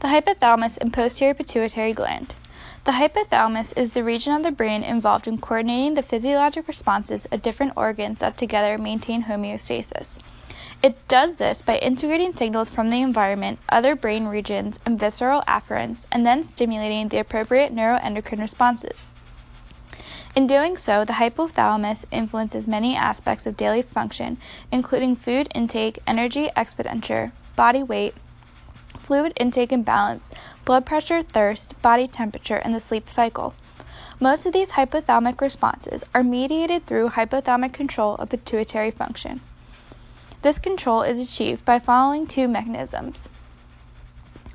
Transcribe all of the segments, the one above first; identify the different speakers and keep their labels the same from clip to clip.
Speaker 1: The hypothalamus and posterior pituitary gland. The hypothalamus is the region of the brain involved in coordinating the physiologic responses of different organs that together maintain homeostasis. It does this by integrating signals from the environment, other brain regions, and visceral afferents, and then stimulating the appropriate neuroendocrine responses. In doing so, the hypothalamus influences many aspects of daily function, including food intake, energy expenditure, body weight, fluid intake and balance, blood pressure, thirst, body temperature, and the sleep cycle. Most of these hypothalamic responses are mediated through hypothalamic control of pituitary function. This control is achieved by following two mechanisms.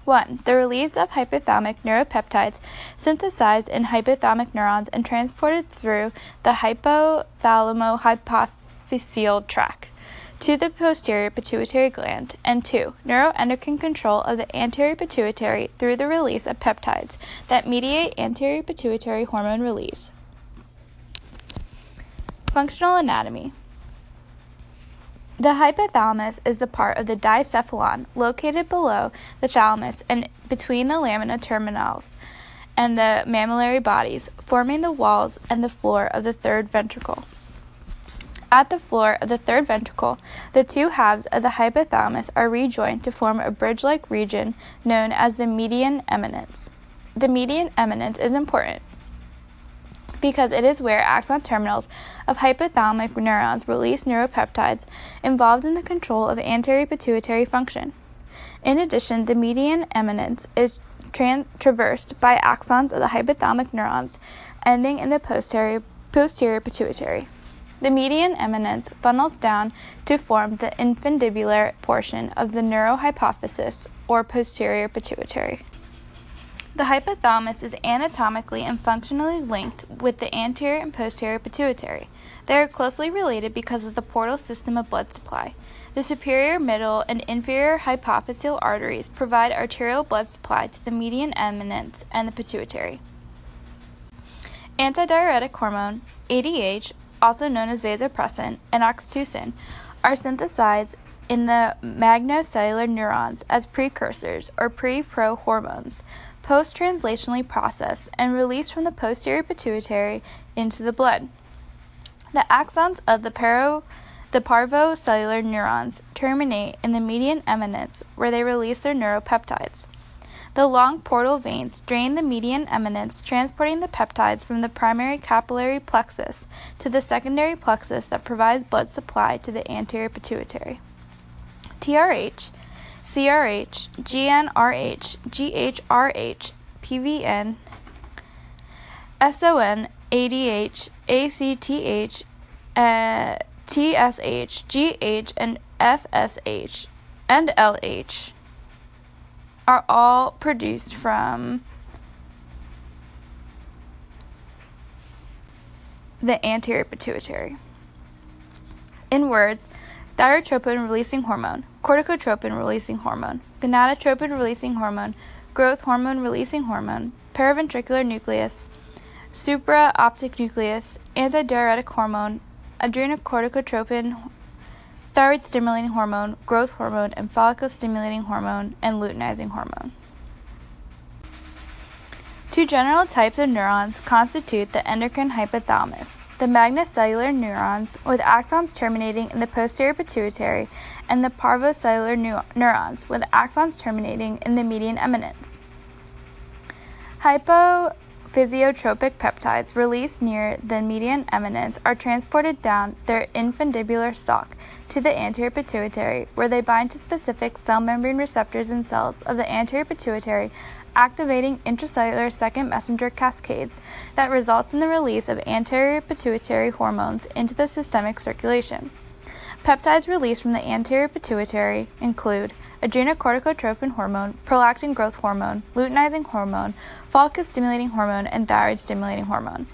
Speaker 1: 1. The release of hypothalamic neuropeptides synthesized in hypothalamic neurons and transported through the hypothalamo hypophyseal tract to the posterior pituitary gland, and 2. Neuroendocrine control of the anterior pituitary through the release of peptides that mediate anterior pituitary hormone release. Functional anatomy The hypothalamus is the part of the diencephalon located below the thalamus and between the lamina terminalis and the mammillary bodies, forming the walls and the floor of the third ventricle. At the floor of the third ventricle, the two halves of the hypothalamus are rejoined to form a bridge like region known as the median eminence. The median eminence is important because it is where axon terminals of hypothalamic neurons release neuropeptides involved in the control of anterior pituitary function. In addition, the median eminence is tra- traversed by axons of the hypothalamic neurons ending in the posterior, posterior pituitary. The median eminence funnels down to form the infundibular portion of the neurohypophysis or posterior pituitary. The hypothalamus is anatomically and functionally linked with the anterior and posterior pituitary. They are closely related because of the portal system of blood supply. The superior, middle, and inferior hypophyseal arteries provide arterial blood supply to the median eminence and the pituitary. Antidiuretic hormone, ADH, also known as vasopressin, and oxytocin, are synthesized in the magnocellular neurons as precursors or pre-pro hormones, post-translationally processed and released from the posterior pituitary into the blood. The axons of the paro the parvocellular neurons terminate in the median eminence where they release their neuropeptides. The long portal veins drain the median eminence, transporting the peptides from the primary capillary plexus to the secondary plexus that provides blood supply to the anterior pituitary. TRH, CRH, GnRH, GHRH, PVN, SON, ADH, ACTH, uh, TSH, GH, and FSH, and LH are all produced from the anterior pituitary. In words, thyrotropin releasing hormone, corticotropin releasing hormone, gonadotropin releasing hormone, growth hormone releasing hormone, paraventricular nucleus, supraoptic nucleus, antidiuretic hormone, adrenocorticotropin thyroid stimulating hormone, growth hormone, and follicle stimulating hormone, and luteinizing hormone. Two general types of neurons constitute the endocrine hypothalamus the magnocellular neurons, with axons terminating in the posterior pituitary, and the parvocellular neu- neurons, with axons terminating in the median eminence. Hypo physiotropic peptides released near the median eminence are transported down their infundibular stalk to the anterior pituitary, where they bind to specific cell membrane receptors in cells of the anterior pituitary, activating intracellular second messenger cascades that results in the release of anterior pituitary hormones into the systemic circulation. Peptides released from the anterior pituitary include adrenocorticotropin hormone, prolactin growth hormone, luteinizing hormone, follicle stimulating hormone, and thyroid stimulating hormone.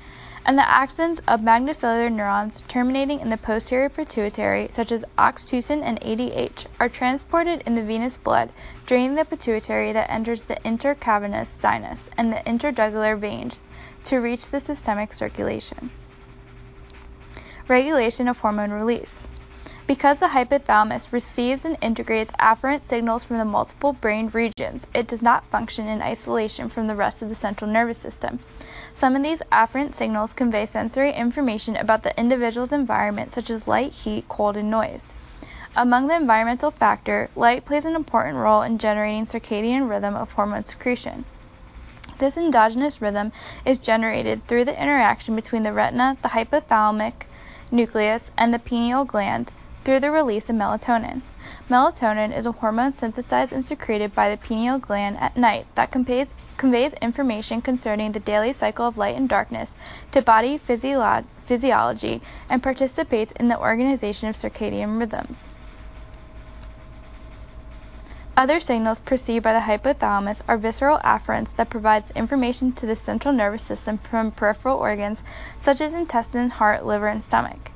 Speaker 1: And the axons of magnocellular neurons terminating in the posterior pituitary, such as oxytocin and ADH, are transported in the venous blood, draining the pituitary that enters the intercavernous sinus and the interjugular veins to reach the systemic circulation. Regulation of hormone release. Because the hypothalamus receives and integrates afferent signals from the multiple brain regions, it does not function in isolation from the rest of the central nervous system. Some of these afferent signals convey sensory information about the individual's environment, such as light, heat, cold, and noise. Among the environmental factor, light plays an important role in generating circadian rhythm of hormone secretion. This endogenous rhythm is generated through the interaction between the retina, the hypothalamic nucleus, and the pineal gland through the release of melatonin. Melatonin is a hormone synthesized and secreted by the pineal gland at night that conveys, conveys information concerning the daily cycle of light and darkness to body physiolo- physiology and participates in the organization of circadian rhythms. Other signals perceived by the hypothalamus are visceral afferents that provides information to the central nervous system from peripheral organs such as intestine, heart, liver, and stomach.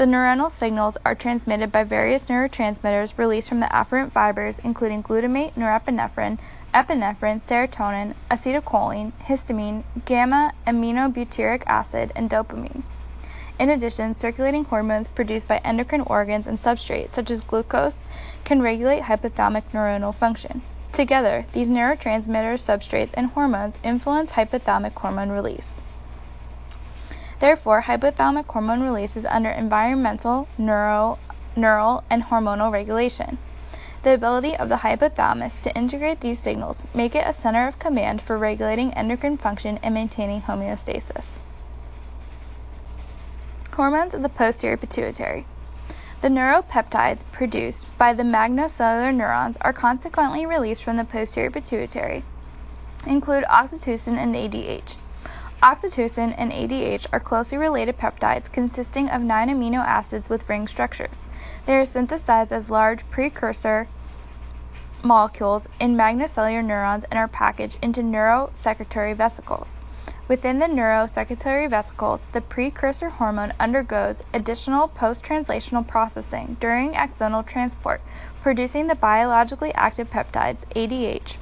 Speaker 1: The neuronal signals are transmitted by various neurotransmitters released from the afferent fibers, including glutamate, norepinephrine, epinephrine, serotonin, acetylcholine, histamine, gamma aminobutyric acid, and dopamine. In addition, circulating hormones produced by endocrine organs and substrates, such as glucose, can regulate hypothalamic neuronal function. Together, these neurotransmitters, substrates, and hormones influence hypothalamic hormone release. Therefore, hypothalamic hormone release is under environmental, neural, neural, and hormonal regulation. The ability of the hypothalamus to integrate these signals make it a center of command for regulating endocrine function and maintaining homeostasis. Hormones of the posterior pituitary. The neuropeptides produced by the magnocellular neurons are consequently released from the posterior pituitary, include oxytocin and ADH. Oxytocin and ADH are closely related peptides consisting of nine amino acids with ring structures. They are synthesized as large precursor molecules in magnocellular neurons and are packaged into neurosecretory vesicles. Within the neurosecretory vesicles, the precursor hormone undergoes additional post translational processing during axonal transport, producing the biologically active peptides ADH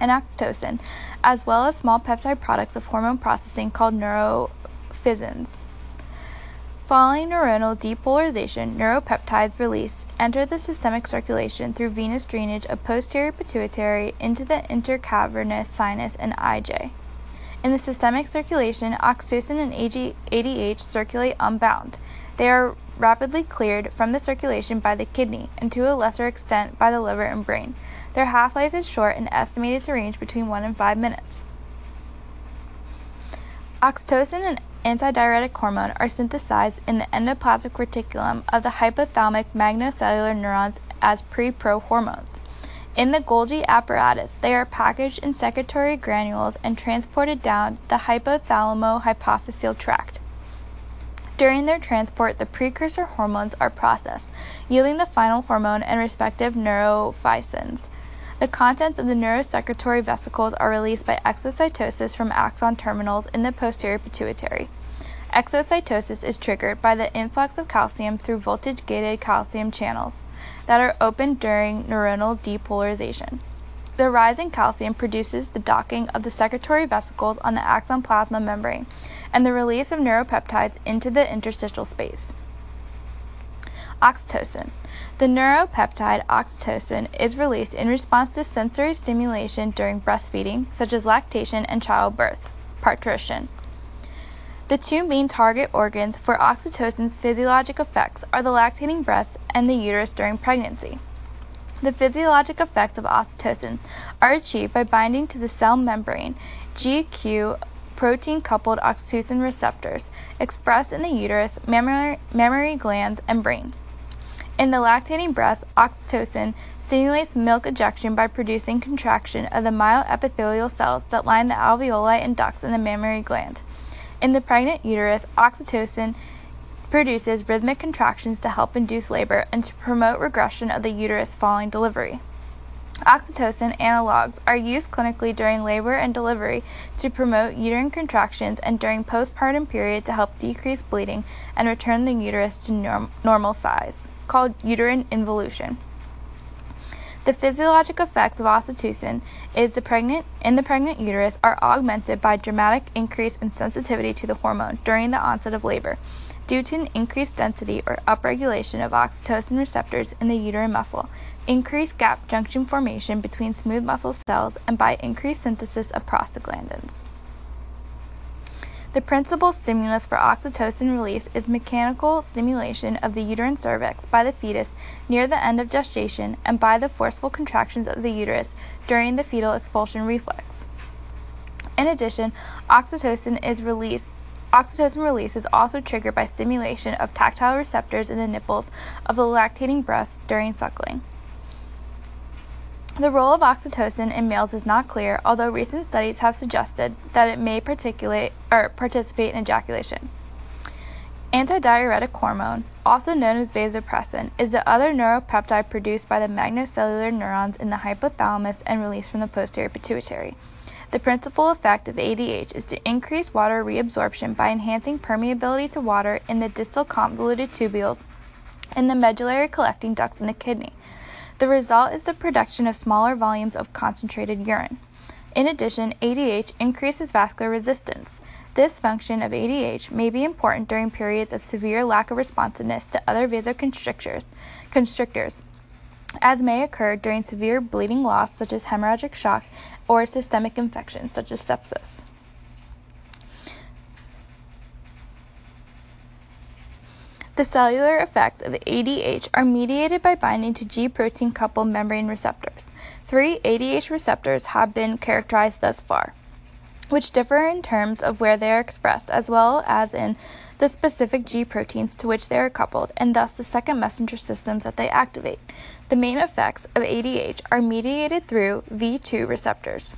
Speaker 1: and oxytocin, as well as small peptide products of hormone processing called neurophysins. Following neuronal depolarization, neuropeptides released enter the systemic circulation through venous drainage of posterior pituitary into the intercavernous sinus and IJ. In the systemic circulation, oxytocin and ADH circulate unbound. They are rapidly cleared from the circulation by the kidney and to a lesser extent by the liver and brain. Their half life is short and estimated to range between 1 and 5 minutes. Oxytocin and antidiuretic hormone are synthesized in the endoplasmic reticulum of the hypothalamic magnocellular neurons as pre-pro hormones. In the Golgi apparatus, they are packaged in secretory granules and transported down the hypothalamo-hypophyseal tract. During their transport, the precursor hormones are processed, yielding the final hormone and respective neurophysins. The contents of the neurosecretory vesicles are released by exocytosis from axon terminals in the posterior pituitary. Exocytosis is triggered by the influx of calcium through voltage gated calcium channels that are opened during neuronal depolarization. The rise in calcium produces the docking of the secretory vesicles on the axon plasma membrane and the release of neuropeptides into the interstitial space. Oxytocin. The neuropeptide oxytocin is released in response to sensory stimulation during breastfeeding, such as lactation and childbirth, parturition. The two main target organs for oxytocin's physiologic effects are the lactating breast and the uterus during pregnancy. The physiologic effects of oxytocin are achieved by binding to the cell membrane GQ protein coupled oxytocin receptors expressed in the uterus, mammary, mammary glands, and brain. In the lactating breast, oxytocin stimulates milk ejection by producing contraction of the myoepithelial cells that line the alveoli and ducts in the mammary gland. In the pregnant uterus, oxytocin produces rhythmic contractions to help induce labor and to promote regression of the uterus following delivery. Oxytocin analogs are used clinically during labor and delivery to promote uterine contractions and during postpartum period to help decrease bleeding and return the uterus to norm- normal size called uterine involution. The physiologic effects of oxytocin is the pregnant in the pregnant uterus are augmented by dramatic increase in sensitivity to the hormone during the onset of labor due to an increased density or upregulation of oxytocin receptors in the uterine muscle, increased gap junction formation between smooth muscle cells, and by increased synthesis of prostaglandins. The principal stimulus for oxytocin release is mechanical stimulation of the uterine cervix by the fetus near the end of gestation and by the forceful contractions of the uterus during the fetal expulsion reflex. In addition, oxytocin is released Oxytocin release is also triggered by stimulation of tactile receptors in the nipples of the lactating breast during suckling. The role of oxytocin in males is not clear, although recent studies have suggested that it may particulate, or participate in ejaculation. Antidiuretic hormone, also known as vasopressin, is the other neuropeptide produced by the magnocellular neurons in the hypothalamus and released from the posterior pituitary. The principal effect of ADH is to increase water reabsorption by enhancing permeability to water in the distal convoluted tubules and the medullary collecting ducts in the kidney. The result is the production of smaller volumes of concentrated urine. In addition, ADH increases vascular resistance. This function of ADH may be important during periods of severe lack of responsiveness to other vasoconstrictors, constrictors, as may occur during severe bleeding loss such as hemorrhagic shock or systemic infections such as sepsis. The cellular effects of ADH are mediated by binding to G protein coupled membrane receptors. Three ADH receptors have been characterized thus far, which differ in terms of where they are expressed as well as in the specific G proteins to which they are coupled, and thus the second messenger systems that they activate. The main effects of ADH are mediated through V2 receptors.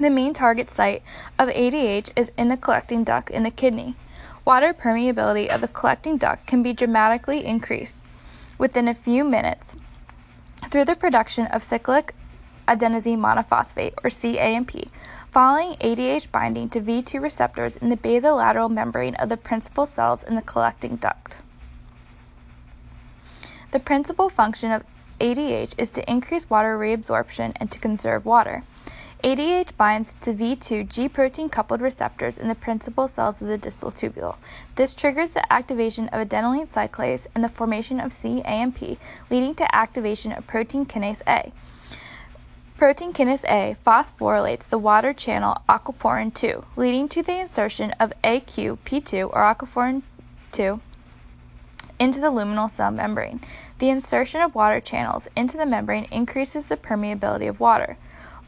Speaker 1: The main target site of ADH is in the collecting duct in the kidney. Water permeability of the collecting duct can be dramatically increased within a few minutes through the production of cyclic adenosine monophosphate, or CAMP, following ADH binding to V2 receptors in the basolateral membrane of the principal cells in the collecting duct. The principal function of ADH is to increase water reabsorption and to conserve water. ADH binds to V2 G protein coupled receptors in the principal cells of the distal tubule. This triggers the activation of adenylate cyclase and the formation of CAMP, leading to activation of protein kinase A. Protein kinase A phosphorylates the water channel aquaporin 2, leading to the insertion of AQP2 or aquaporin 2 into the luminal cell membrane. The insertion of water channels into the membrane increases the permeability of water.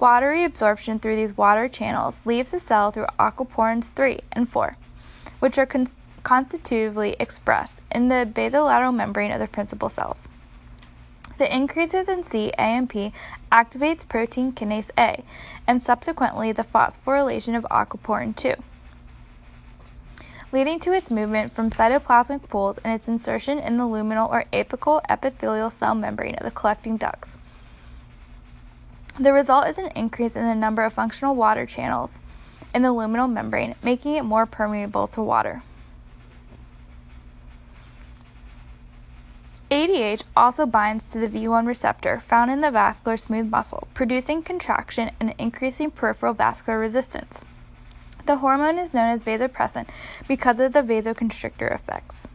Speaker 1: Water reabsorption through these water channels leaves the cell through aquaporins 3 and 4, which are con- constitutively expressed in the basolateral membrane of the principal cells. The increases in CAMP activates protein kinase A and subsequently the phosphorylation of aquaporin 2, leading to its movement from cytoplasmic pools and its insertion in the luminal or apical epithelial cell membrane of the collecting ducts. The result is an increase in the number of functional water channels in the luminal membrane, making it more permeable to water. ADH also binds to the V1 receptor found in the vascular smooth muscle, producing contraction and increasing peripheral vascular resistance. The hormone is known as vasopressin because of the vasoconstrictor effects.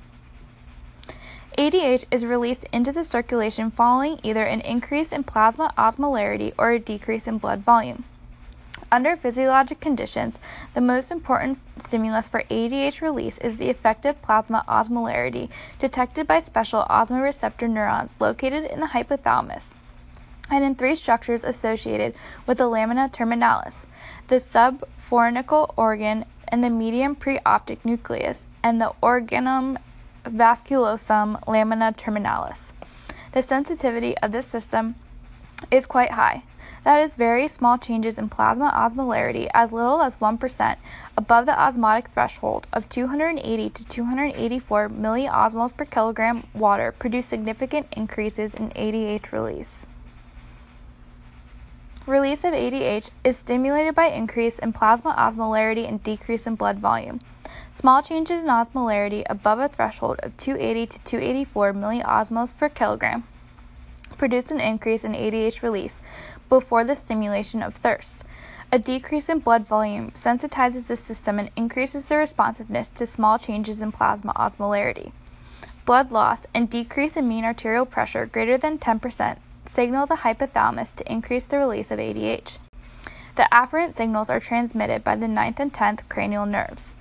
Speaker 1: ADH is released into the circulation following either an increase in plasma osmolarity or a decrease in blood volume. Under physiologic conditions, the most important stimulus for ADH release is the effective plasma osmolarity detected by special osmoreceptor neurons located in the hypothalamus and in three structures associated with the lamina terminalis the subfornical organ and the median preoptic nucleus and the organum vasculosum lamina terminalis. The sensitivity of this system is quite high. That is, very small changes in plasma osmolarity, as little as 1%, above the osmotic threshold of 280 to 284 milliosmoles per kilogram water, produce significant increases in ADH release. Release of ADH is stimulated by increase in plasma osmolarity and decrease in blood volume. Small changes in osmolarity above a threshold of 280 to 284 milliosmoles per kilogram produce an increase in ADH release, before the stimulation of thirst. A decrease in blood volume sensitizes the system and increases the responsiveness to small changes in plasma osmolarity. Blood loss and decrease in mean arterial pressure greater than 10% signal the hypothalamus to increase the release of ADH. The afferent signals are transmitted by the 9th and 10th cranial nerves.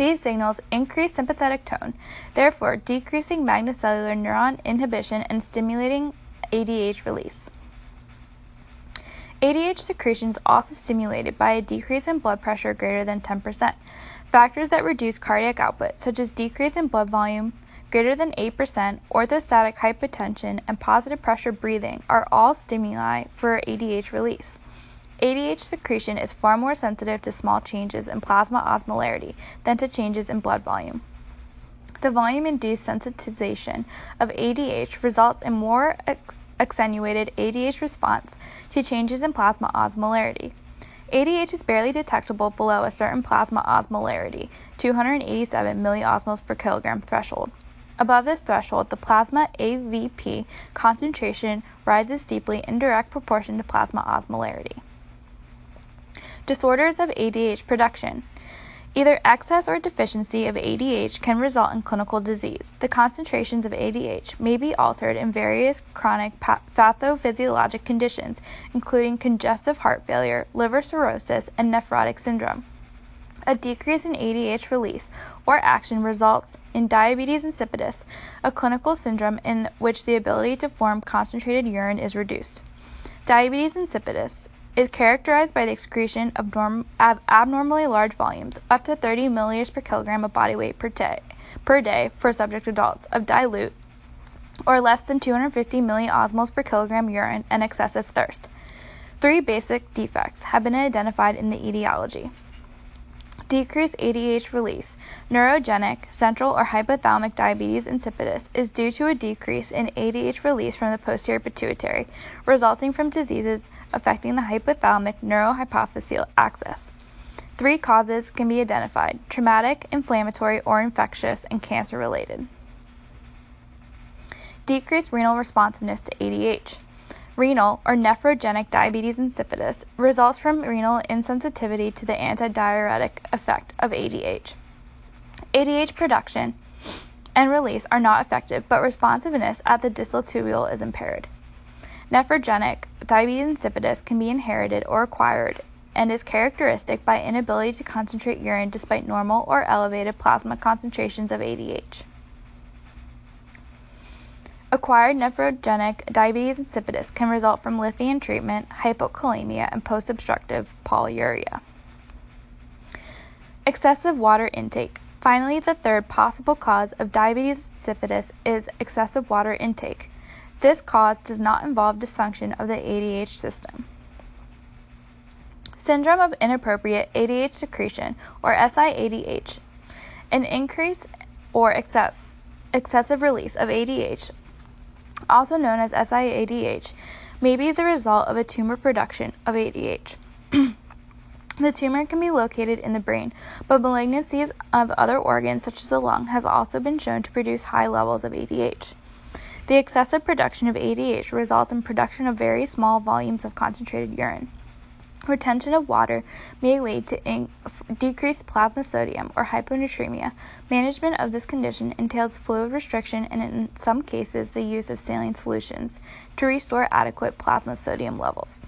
Speaker 1: These signals increase sympathetic tone, therefore decreasing magnocellular neuron inhibition and stimulating ADH release. ADH secretion is also stimulated by a decrease in blood pressure greater than 10%. Factors that reduce cardiac output, such as decrease in blood volume greater than 8%, orthostatic hypotension, and positive pressure breathing, are all stimuli for ADH release. ADH secretion is far more sensitive to small changes in plasma osmolarity than to changes in blood volume. The volume induced sensitization of ADH results in more accentuated ADH response to changes in plasma osmolarity. ADH is barely detectable below a certain plasma osmolarity, 287 milliosmoles per kilogram threshold. Above this threshold, the plasma AVP concentration rises steeply in direct proportion to plasma osmolarity. Disorders of ADH production. Either excess or deficiency of ADH can result in clinical disease. The concentrations of ADH may be altered in various chronic pathophysiologic conditions, including congestive heart failure, liver cirrhosis, and nephrotic syndrome. A decrease in ADH release or action results in diabetes insipidus, a clinical syndrome in which the ability to form concentrated urine is reduced. Diabetes insipidus is characterized by the excretion of norm- ab- abnormally large volumes, up to 30 milliliters per kilogram of body weight per day, per day for subject adults, of dilute or less than 250 milliosmoles per kilogram urine and excessive thirst. Three basic defects have been identified in the etiology decreased ADH release. Neurogenic, central, or hypothalamic diabetes insipidus is due to a decrease in ADH release from the posterior pituitary, resulting from diseases affecting the hypothalamic neurohypophyseal axis. Three causes can be identified traumatic, inflammatory, or infectious, and cancer related. Decreased renal responsiveness to ADH. Renal or nephrogenic diabetes insipidus results from renal insensitivity to the antidiuretic effect of ADH. ADH production and release are not effective, but responsiveness at the distal tubule is impaired. Nephrogenic diabetes insipidus can be inherited or acquired and is characteristic by inability to concentrate urine despite normal or elevated plasma concentrations of ADH. Acquired nephrogenic diabetes insipidus can result from lithium treatment, hypokalemia, and post-obstructive polyuria. Excessive water intake. Finally, the third possible cause of diabetes insipidus is excessive water intake. This cause does not involve dysfunction of the ADH system. Syndrome of inappropriate ADH secretion, or SIADH. An increase or excess, excessive release of ADH also known as SIADH, may be the result of a tumor production of ADH. the tumor can be located in the brain, but malignancies of other organs, such as the lung, have also been shown to produce high levels of ADH. The excessive production of ADH results in production of very small volumes of concentrated urine. Retention of water may lead to in- decreased plasma sodium or hyponatremia. Management of this condition entails fluid restriction and, in some cases, the use of saline solutions to restore adequate plasma sodium levels.